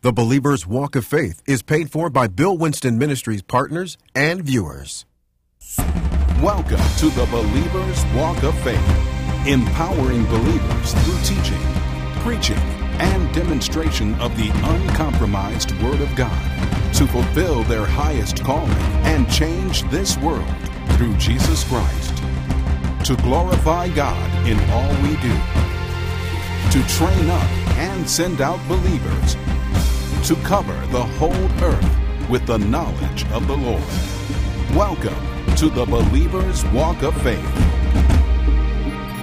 The Believer's Walk of Faith is paid for by Bill Winston Ministries partners and viewers. Welcome to the Believer's Walk of Faith, empowering believers through teaching, preaching, and demonstration of the uncompromised Word of God to fulfill their highest calling and change this world through Jesus Christ. To glorify God in all we do. To train up and send out believers. To cover the whole earth with the knowledge of the Lord. Welcome to the Believer's Walk of Faith.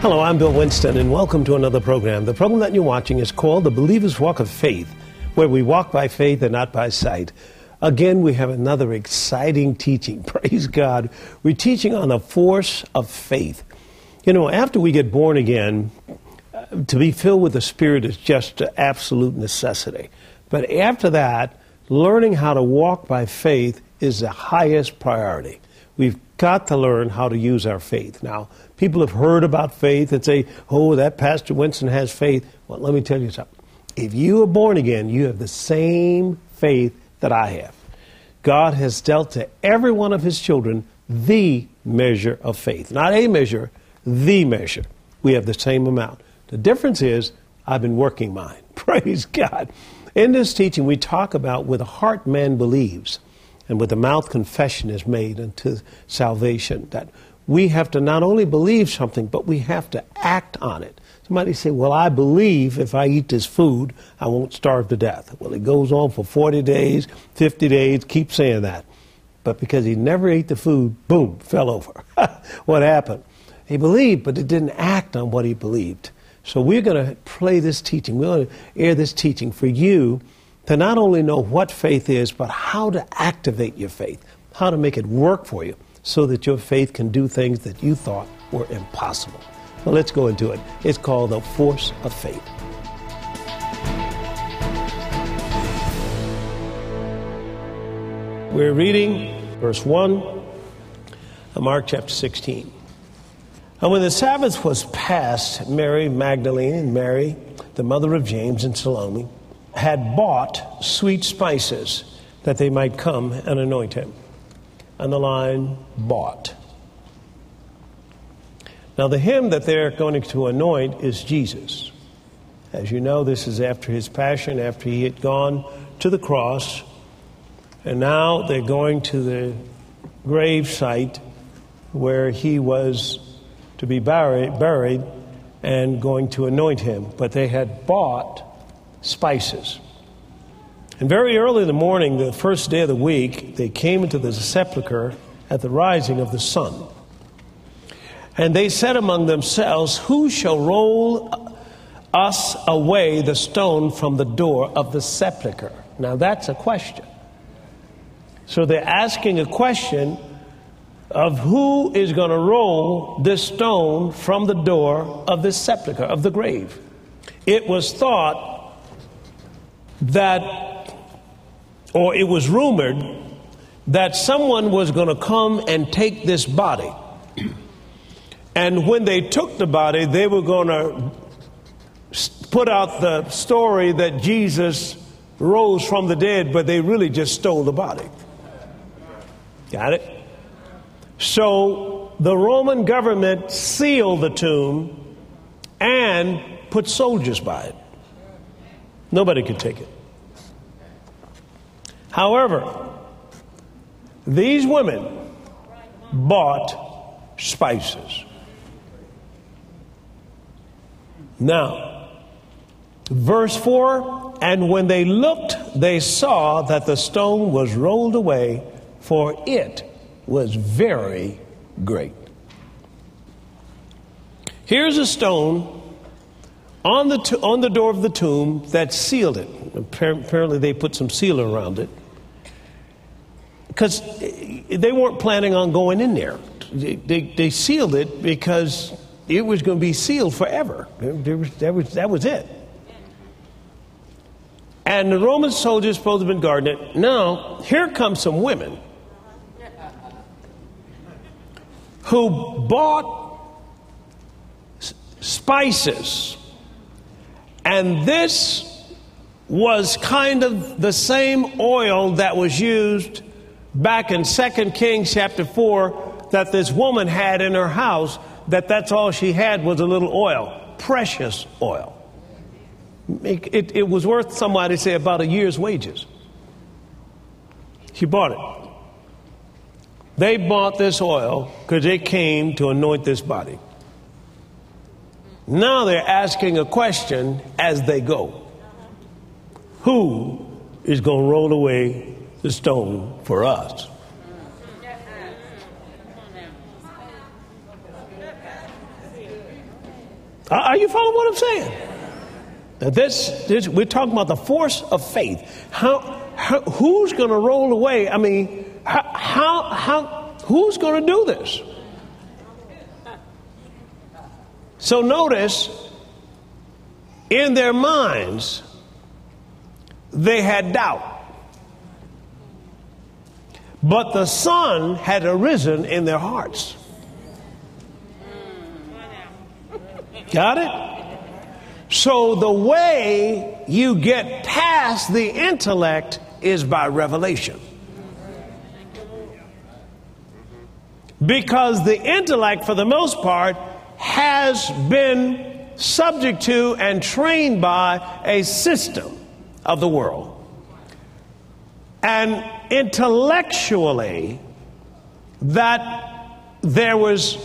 Hello, I'm Bill Winston, and welcome to another program. The program that you're watching is called The Believer's Walk of Faith, where we walk by faith and not by sight. Again, we have another exciting teaching. Praise God. We're teaching on the force of faith. You know, after we get born again, uh, to be filled with the Spirit is just an absolute necessity. But after that, learning how to walk by faith is the highest priority. We've got to learn how to use our faith. Now, people have heard about faith and say, oh, that Pastor Winston has faith. Well, let me tell you something. If you are born again, you have the same faith that I have. God has dealt to every one of his children the measure of faith. Not a measure, the measure. We have the same amount. The difference is, I've been working mine. Praise God. In this teaching, we talk about with the heart man believes and with the mouth confession is made unto salvation. That we have to not only believe something, but we have to act on it. Somebody say, Well, I believe if I eat this food, I won't starve to death. Well, it goes on for 40 days, 50 days, keep saying that. But because he never ate the food, boom, fell over. what happened? He believed, but it didn't act on what he believed. So we're going to play this teaching. We're going to air this teaching for you to not only know what faith is, but how to activate your faith, how to make it work for you so that your faith can do things that you thought were impossible. Well, let's go into it. It's called the force of faith. We're reading verse 1 of Mark chapter 16. And when the Sabbath was past, Mary Magdalene and Mary, the mother of James and Salome, had bought sweet spices that they might come and anoint him. And the line bought. Now, the him that they're going to anoint is Jesus. As you know, this is after his passion, after he had gone to the cross. And now they're going to the grave site where he was to be buried, buried and going to anoint him. But they had bought spices. And very early in the morning, the first day of the week, they came into the sepulchre at the rising of the sun. And they said among themselves, Who shall roll us away the stone from the door of the sepulchre? Now that's a question. So they're asking a question of who is going to roll this stone from the door of this sepulchre, of the grave. It was thought that, or it was rumored that someone was going to come and take this body. And when they took the body, they were going to put out the story that Jesus rose from the dead, but they really just stole the body. Got it? So the Roman government sealed the tomb and put soldiers by it. Nobody could take it. However, these women bought spices. Now, verse 4 And when they looked, they saw that the stone was rolled away, for it was very great. Here's a stone on the, on the door of the tomb that sealed it. Apparently, they put some sealer around it. Because they weren't planning on going in there. They, they, they sealed it because it was going to be sealed forever. There was, that, was, that was it. And the Roman soldiers supposed to have been guarding it. Now, here come some women who bought spices. And this was kind of the same oil that was used back in 2 Kings chapter 4 that this woman had in her house, that that's all she had was a little oil, precious oil. It, it, it was worth, somebody say, about a year's wages. She bought it. They bought this oil because they came to anoint this body. Now they're asking a question as they go Who is going to roll away the stone for us? Are you following what I'm saying? Now this, this, we're talking about the force of faith. How, how who's going to roll away? I mean, how, how, who's going to do this? So notice, in their minds, they had doubt. But the sun had arisen in their hearts. Got it? So the way you get past the intellect is by revelation. Because the intellect, for the most part, has been subject to and trained by a system of the world. And intellectually, that there was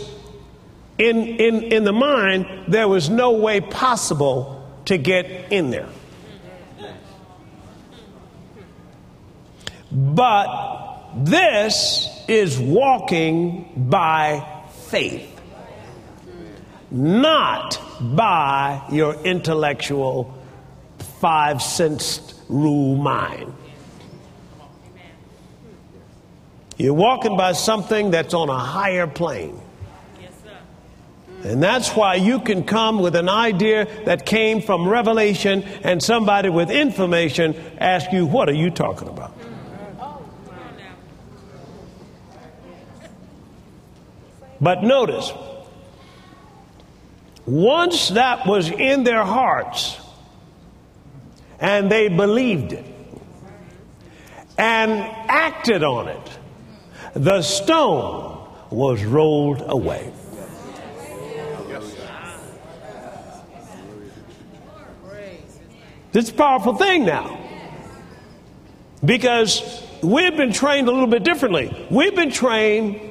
in, in, in the mind, there was no way possible to get in there. But this is walking by faith, not by your intellectual, five sensed rule mind. You're walking by something that's on a higher plane. And that's why you can come with an idea that came from revelation and somebody with information ask you, What are you talking about? But notice, once that was in their hearts and they believed it and acted on it, the stone was rolled away. This is a powerful thing now. Because we've been trained a little bit differently. We've been trained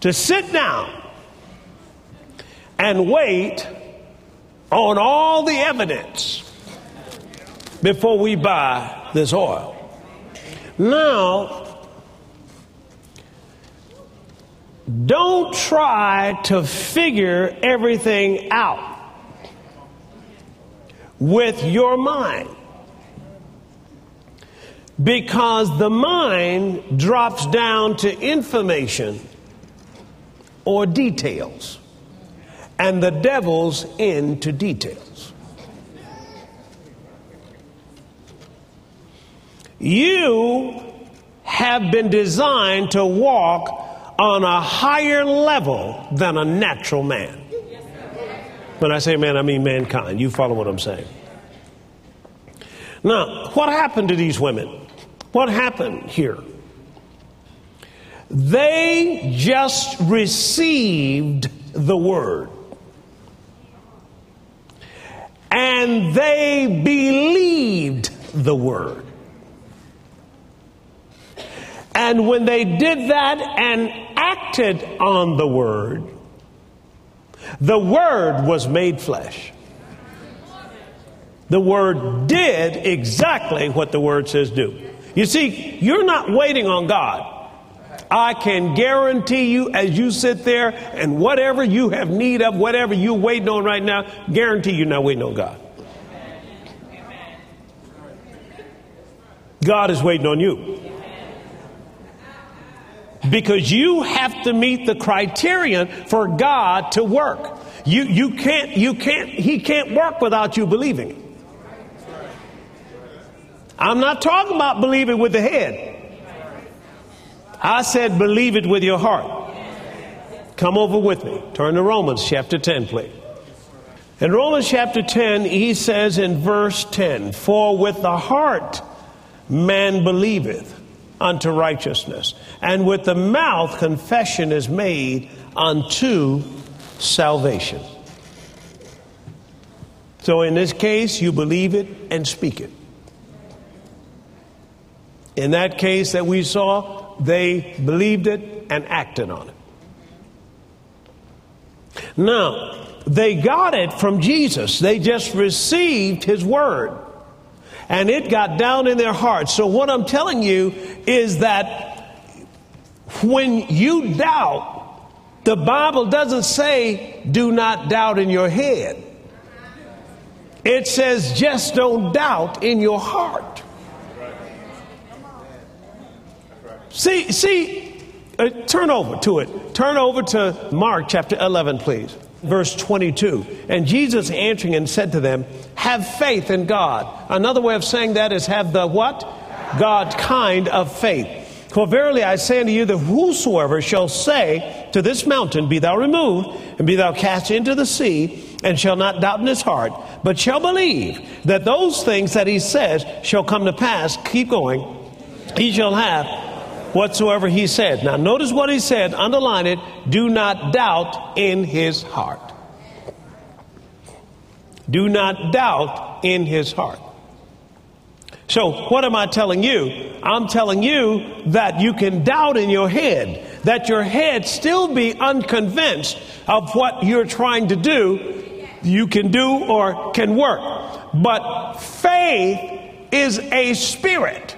to sit down and wait on all the evidence before we buy this oil. Now, don't try to figure everything out with your mind. Because the mind drops down to information or details, and the devil's into details. You have been designed to walk on a higher level than a natural man. When I say man, I mean mankind. You follow what I'm saying. Now, what happened to these women? What happened here? They just received the word. And they believed the word. And when they did that and acted on the word, the Word was made flesh. The Word did exactly what the Word says do. You see, you're not waiting on God. I can guarantee you, as you sit there and whatever you have need of, whatever you're waiting on right now, guarantee you're not waiting on God. God is waiting on you. Because you have to meet the criterion for God to work. You, you can't, you can't, He can't work without you believing. I'm not talking about believing with the head. I said believe it with your heart. Come over with me. Turn to Romans chapter 10, please. In Romans chapter 10, he says in verse 10 For with the heart man believeth unto righteousness, and with the mouth confession is made unto salvation. So in this case, you believe it and speak it. In that case that we saw, they believed it and acted on it. Now, they got it from Jesus. They just received his word. And it got down in their hearts. So, what I'm telling you is that when you doubt, the Bible doesn't say, do not doubt in your head. It says, just don't doubt in your heart. See, see, uh, turn over to it. Turn over to Mark chapter 11, please. Verse 22. And Jesus answering and said to them, Have faith in God. Another way of saying that is have the what? God kind of faith. For verily I say unto you that whosoever shall say to this mountain, Be thou removed, and be thou cast into the sea, and shall not doubt in his heart, but shall believe that those things that he says shall come to pass, keep going, he shall have whatsoever he said. Now, notice what he said, underline it do not doubt in his heart. Do not doubt in his heart. So, what am I telling you? I'm telling you that you can doubt in your head, that your head still be unconvinced of what you're trying to do, you can do or can work. But faith is a spirit.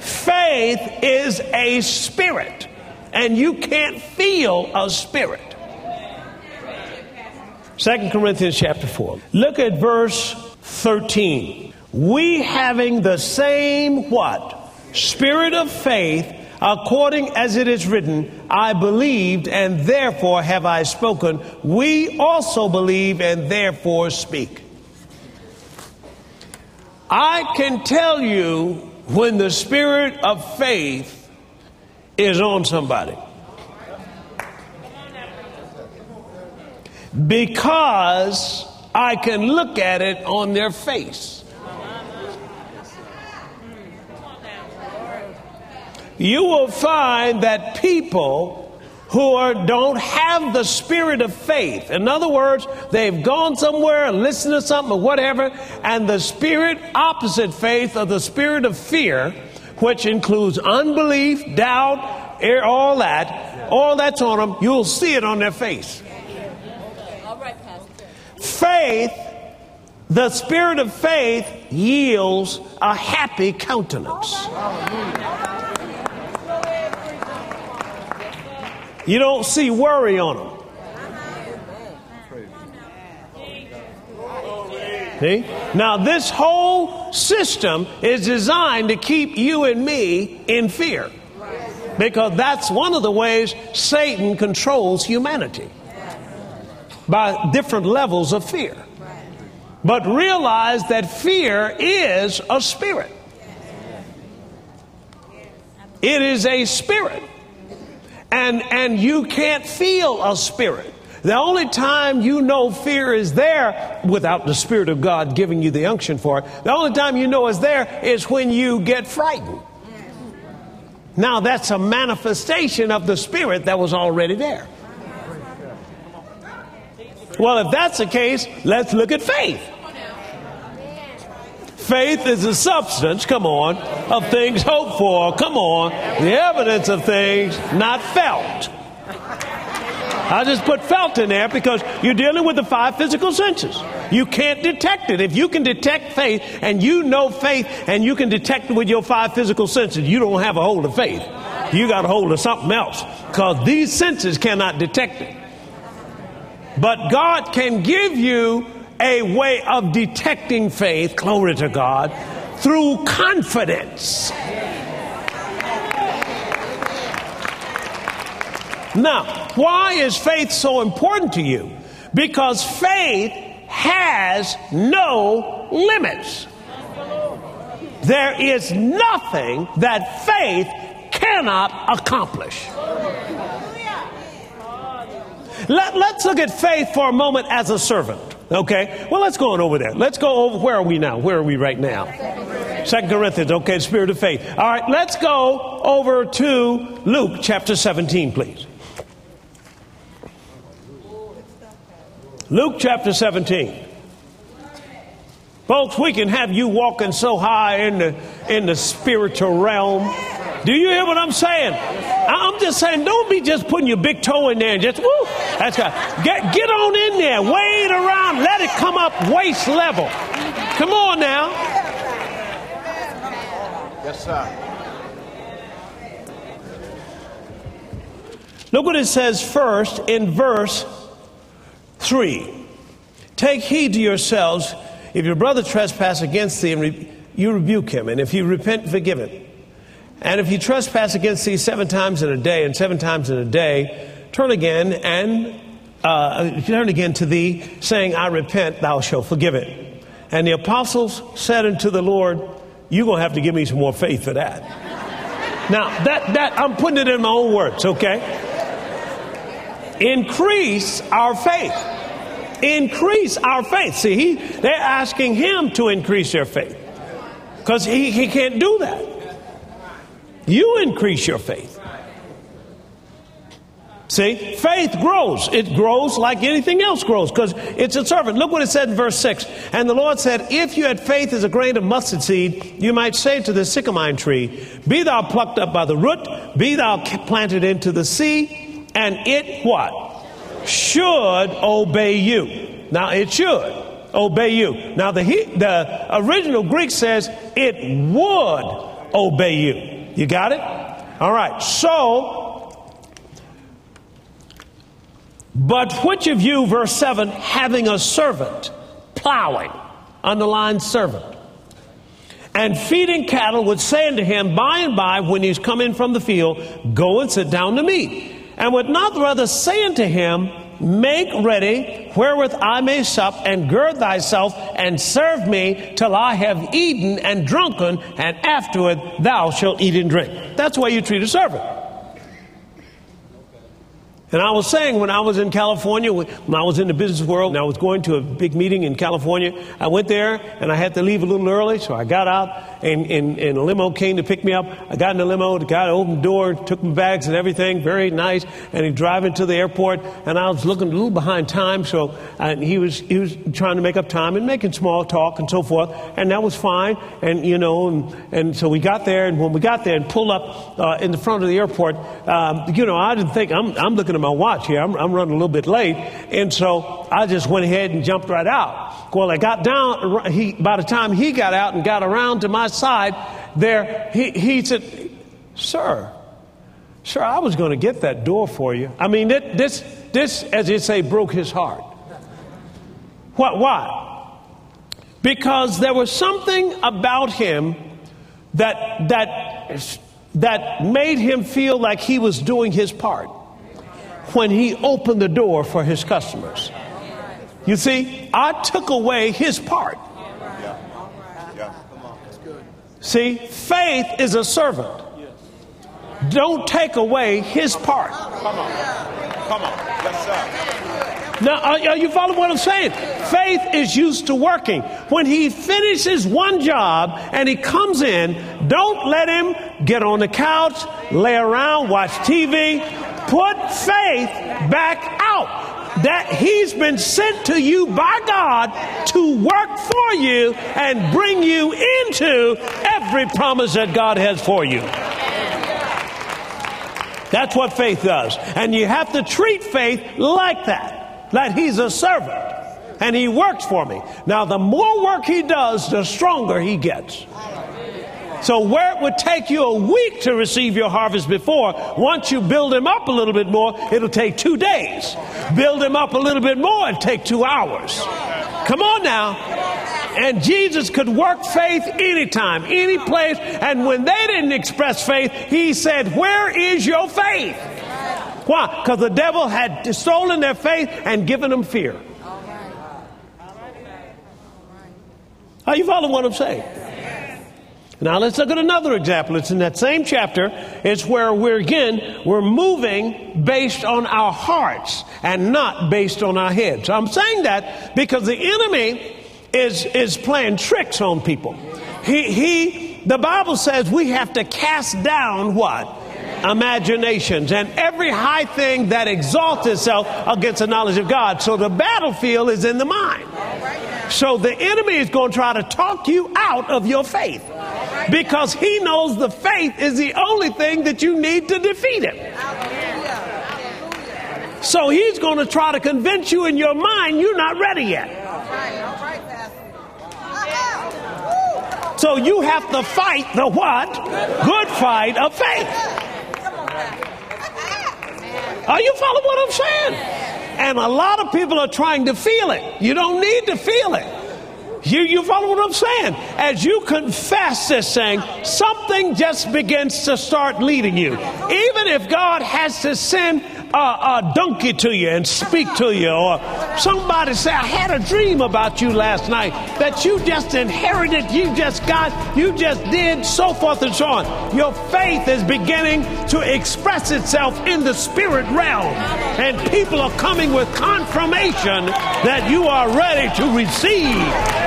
Faith is a spirit, and you can't feel a spirit. Second Corinthians chapter 4. Look at verse 13. We having the same what? Spirit of faith, according as it is written, I believed and therefore have I spoken. We also believe and therefore speak. I can tell you when the spirit of faith is on somebody. Because I can look at it on their face. You will find that people who are, don't have the spirit of faith. In other words, they've gone somewhere and listened to something or whatever, and the spirit opposite faith of the spirit of fear, which includes unbelief, doubt, all that, all that's on them, you'll see it on their face. Faith, the spirit of faith yields a happy countenance. You don't see worry on them. See? Now, this whole system is designed to keep you and me in fear. Because that's one of the ways Satan controls humanity by different levels of fear. But realize that fear is a spirit. It is a spirit and and you can't feel a spirit. The only time you know fear is there without the spirit of god giving you the unction for it. The only time you know it's there is when you get frightened. Now that's a manifestation of the spirit that was already there. Well if that's the case let's look at faith Faith is the substance, come on, of things hoped for, come on, the evidence of things not felt. I just put felt in there because you're dealing with the five physical senses. You can't detect it. If you can detect faith and you know faith and you can detect it with your five physical senses, you don't have a hold of faith. You got a hold of something else because these senses cannot detect it. But God can give you a way of detecting faith, glory to God, through confidence. Now, why is faith so important to you? Because faith has no limits. There is nothing that faith cannot accomplish. Let, let's look at faith for a moment as a servant. Okay? Well, let's go on over there. Let's go over. Where are we now? Where are we right now? Second Corinthians. Okay, spirit of faith. All right, let's go over to Luke chapter 17, please. Luke chapter 17. Folks, we can have you walking so high in the in the spiritual realm. Do you hear what I'm saying? I'm just saying, don't be just putting your big toe in there and just woo. That's got get get on in there, wade around, let it come up waist level. Come on now. Yes, sir. Look what it says first in verse 3. Take heed to yourselves. If your brother trespass against thee, and re- you rebuke him, and if he repent, forgive him. And if you trespass against thee seven times in a day, and seven times in a day, turn again and uh, turn again to thee, saying, I repent, thou shalt forgive it. And the apostles said unto the Lord, You're going to have to give me some more faith for that. now, that, that, I'm putting it in my own words, okay? Increase our faith. Increase our faith. See, he, they're asking him to increase their faith because he, he can't do that. You increase your faith. See, faith grows. It grows like anything else grows because it's a servant. Look what it said in verse 6. And the Lord said, If you had faith as a grain of mustard seed, you might say to the sycamore tree, Be thou plucked up by the root, be thou planted into the sea, and it what? Should obey you. Now it should obey you. Now the the original Greek says it would obey you. You got it? All right. So but which of you, verse 7, having a servant plowing, underlined servant, and feeding cattle would say unto him by and by when he's come in from the field, Go and sit down to meat and would not rather say unto him, Make ready wherewith I may sup, and gird thyself, and serve me till I have eaten and drunken, and afterward thou shalt eat and drink. That's the way you treat a servant. And I was saying when I was in California, when I was in the business world, and I was going to a big meeting in California, I went there and I had to leave a little early, so I got out and, and, and a limo came to pick me up. I got in the limo, the guy opened the door, took my bags and everything, very nice, and he drove to the airport, and I was looking a little behind time, so he was he was trying to make up time and making small talk and so forth, and that was fine, and you know, and, and so we got there, and when we got there and pulled up uh, in the front of the airport, um, you know, I didn't think I'm I'm looking my watch here. I'm, I'm running a little bit late. And so I just went ahead and jumped right out. Well, I got down, he, by the time he got out and got around to my side there, he, he said, Sir, sir, I was going to get that door for you. I mean, this, this, as they say, broke his heart. What, why? Because there was something about him that, that, that made him feel like he was doing his part when he opened the door for his customers. You see, I took away his part. See, faith is a servant. Don't take away his part. Come on. Come on. Yes, sir. Now, are, you following what I'm saying? Faith is used to working. When he finishes one job and he comes in, don't let him get on the couch, lay around, watch TV put faith back out that he's been sent to you by God to work for you and bring you into every promise that God has for you. That's what faith does. And you have to treat faith like that, that he's a servant and he works for me. Now, the more work he does, the stronger he gets. So, where it would take you a week to receive your harvest before, once you build him up a little bit more, it'll take two days. Build him up a little bit more, it'll take two hours. Come on now. And Jesus could work faith anytime, any place. And when they didn't express faith, he said, Where is your faith? Why? Because the devil had stolen their faith and given them fear. Are you following what I'm saying? Now let's look at another example. It's in that same chapter. It's where we're again, we're moving based on our hearts and not based on our heads. I'm saying that because the enemy is, is playing tricks on people. He, he, the Bible says we have to cast down what? Imaginations and every high thing that exalts itself against the knowledge of God. So the battlefield is in the mind. So the enemy is going to try to talk you out of your faith because he knows the faith is the only thing that you need to defeat him. So he's going to try to convince you in your mind you're not ready yet. So you have to fight the what? Good fight of faith. Are you following what I'm saying? And a lot of people are trying to feel it. You don't need to feel it. You, you follow what I'm saying? As you confess this thing, something just begins to start leading you. Even if God has to send a, a donkey to you and speak to you, or somebody say, I had a dream about you last night that you just inherited, you just got, you just did, so forth and so on. Your faith is beginning to express itself in the spirit realm, and people are coming with confirmation that you are ready to receive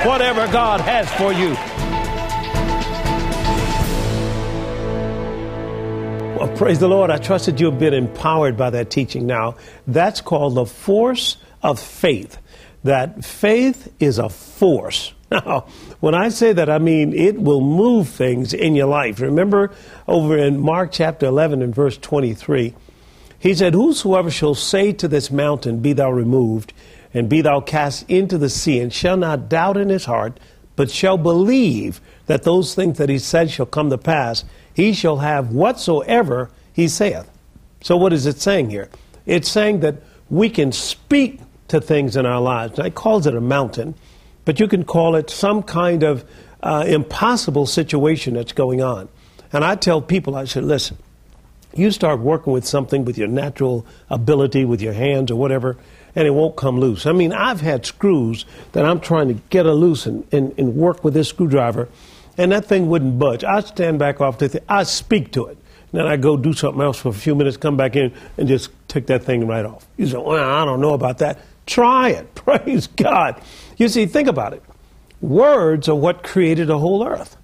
whatever God has for you. Well, praise the Lord. I trust that you've been empowered by that teaching now. That's called the force of faith. That faith is a force. Now, when I say that, I mean it will move things in your life. Remember over in Mark chapter 11 and verse 23, he said, Whosoever shall say to this mountain, Be thou removed, and be thou cast into the sea, and shall not doubt in his heart, but shall believe that those things that he said shall come to pass, he shall have whatsoever he saith. So, what is it saying here? It's saying that we can speak to things in our lives. It calls it a mountain, but you can call it some kind of uh, impossible situation that's going on. And I tell people, I said, listen, you start working with something with your natural ability, with your hands or whatever, and it won't come loose. I mean, I've had screws that I'm trying to get a loose and, and, and work with this screwdriver, and that thing wouldn't budge. I stand back off the thing, I speak to it. Then I go do something else for a few minutes, come back in, and just take that thing right off. You say, well, I don't know about that. Try it. Praise God. You see, think about it. Words are what created a whole earth.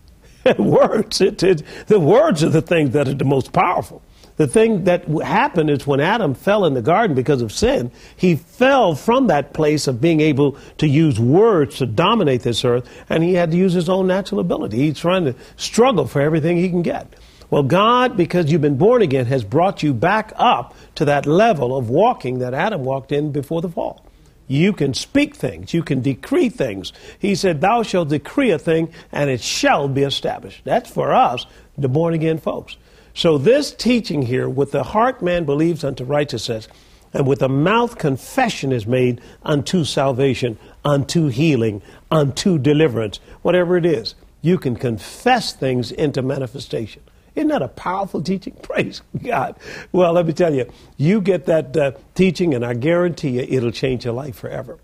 words, it, it, the words are the things that are the most powerful. The thing that happened is when Adam fell in the garden because of sin, he fell from that place of being able to use words to dominate this earth, and he had to use his own natural ability. He's trying to struggle for everything he can get. Well, God, because you've been born again, has brought you back up to that level of walking that Adam walked in before the fall. You can speak things. You can decree things. He said, Thou shalt decree a thing, and it shall be established. That's for us, the born again folks. So, this teaching here, with the heart man believes unto righteousness, and with the mouth confession is made unto salvation, unto healing, unto deliverance, whatever it is. You can confess things into manifestation. Isn't that a powerful teaching? Praise God. Well, let me tell you, you get that uh, teaching, and I guarantee you it'll change your life forever.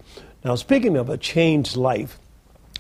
Now, speaking of a changed life,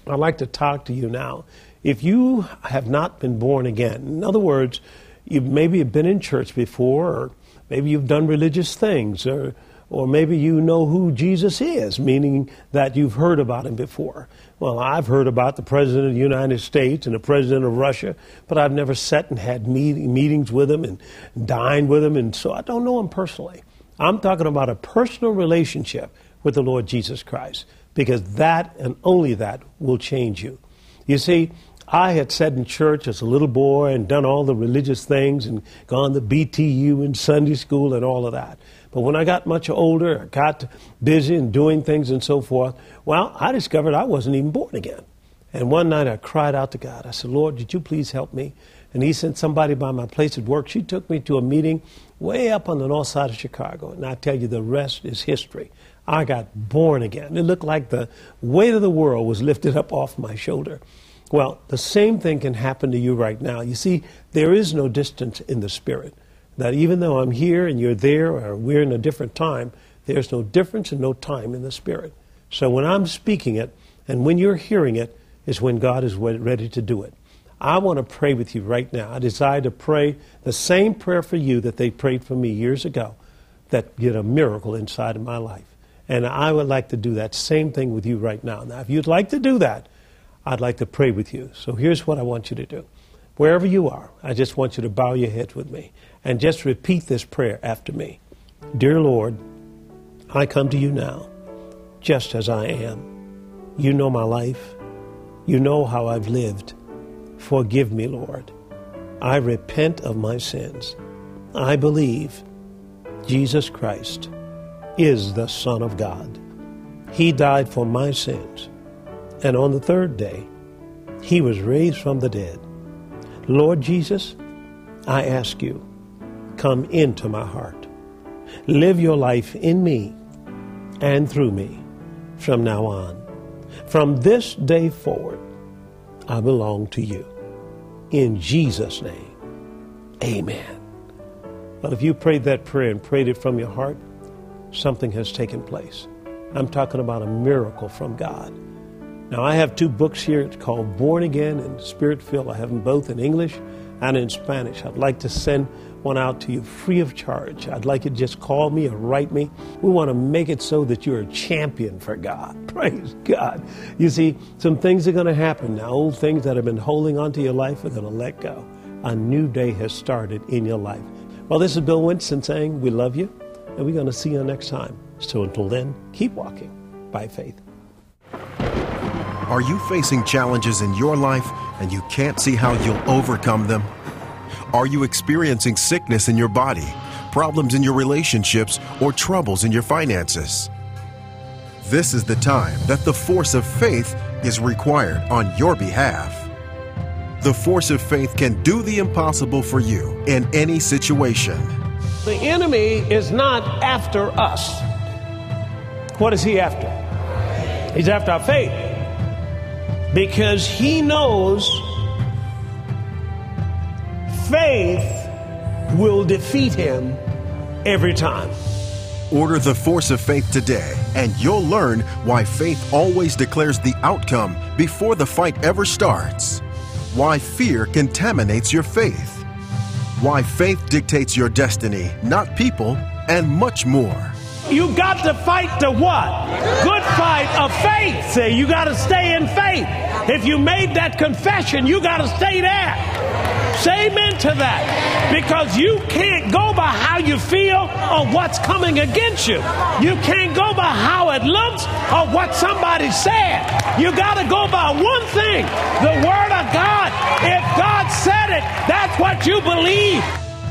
I'd like to talk to you now. If you have not been born again, in other words, you maybe have been in church before, or maybe you've done religious things, or or maybe you know who Jesus is, meaning that you've heard about him before. Well, I've heard about the President of the United States and the President of Russia, but I've never sat and had meetings with him and dined with him, and so I don't know him personally. I'm talking about a personal relationship with the Lord Jesus Christ, because that and only that will change you. You see, I had sat in church as a little boy and done all the religious things and gone to BTU and Sunday school and all of that. But when I got much older, I got busy and doing things and so forth, well, I discovered I wasn't even born again. And one night I cried out to God. I said, Lord, did you please help me? And He sent somebody by my place at work. She took me to a meeting way up on the north side of Chicago. And I tell you, the rest is history. I got born again. It looked like the weight of the world was lifted up off my shoulder. Well, the same thing can happen to you right now. You see, there is no distance in the Spirit. That even though I'm here and you're there, or we're in a different time, there's no difference and no time in the Spirit. So when I'm speaking it and when you're hearing it is when God is ready to do it. I want to pray with you right now. I desire to pray the same prayer for you that they prayed for me years ago that get a miracle inside of my life. And I would like to do that same thing with you right now. Now, if you'd like to do that, I'd like to pray with you. So here's what I want you to do. Wherever you are, I just want you to bow your heads with me and just repeat this prayer after me. Dear Lord, I come to you now, just as I am. You know my life. You know how I've lived. Forgive me, Lord. I repent of my sins. I believe Jesus Christ is the Son of God. He died for my sins, and on the third day, he was raised from the dead. Lord Jesus, I ask you, come into my heart. Live your life in me and through me from now on. From this day forward, I belong to you. In Jesus' name, amen. Well, if you prayed that prayer and prayed it from your heart, something has taken place. I'm talking about a miracle from God. Now, I have two books here. It's called Born Again and Spirit Filled. I have them both in English and in Spanish. I'd like to send one out to you free of charge. I'd like you to just call me or write me. We want to make it so that you're a champion for God. Praise God. You see, some things are going to happen now. Old things that have been holding onto your life are going to let go. A new day has started in your life. Well, this is Bill Winston saying we love you, and we're going to see you next time. So until then, keep walking by faith. Are you facing challenges in your life and you can't see how you'll overcome them? Are you experiencing sickness in your body, problems in your relationships, or troubles in your finances? This is the time that the force of faith is required on your behalf. The force of faith can do the impossible for you in any situation. The enemy is not after us. What is he after? He's after our faith. Because he knows faith will defeat him every time. Order the force of faith today, and you'll learn why faith always declares the outcome before the fight ever starts. Why fear contaminates your faith. Why faith dictates your destiny, not people, and much more. You got to fight the what? Good fight of faith. Say you got to stay in faith. If you made that confession, you got to stay there. Say amen to that. Because you can't go by how you feel or what's coming against you. You can't go by how it looks or what somebody said. You got to go by one thing the Word of God. If God said it, that's what you believe.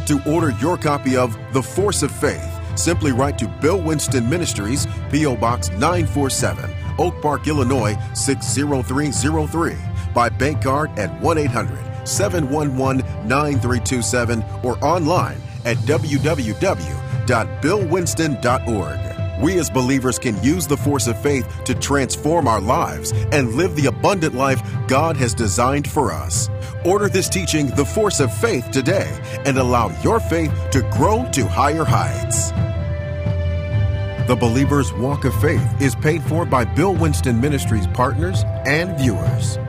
To order your copy of The Force of Faith, simply write to Bill Winston Ministries, P.O. Box 947, Oak Park, Illinois 60303, by bank card at 1 800 711 9327 or online at www.billwinston.org. We as believers can use the force of faith to transform our lives and live the abundant life God has designed for us. Order this teaching, The Force of Faith, today and allow your faith to grow to higher heights. The Believer's Walk of Faith is paid for by Bill Winston Ministries partners and viewers.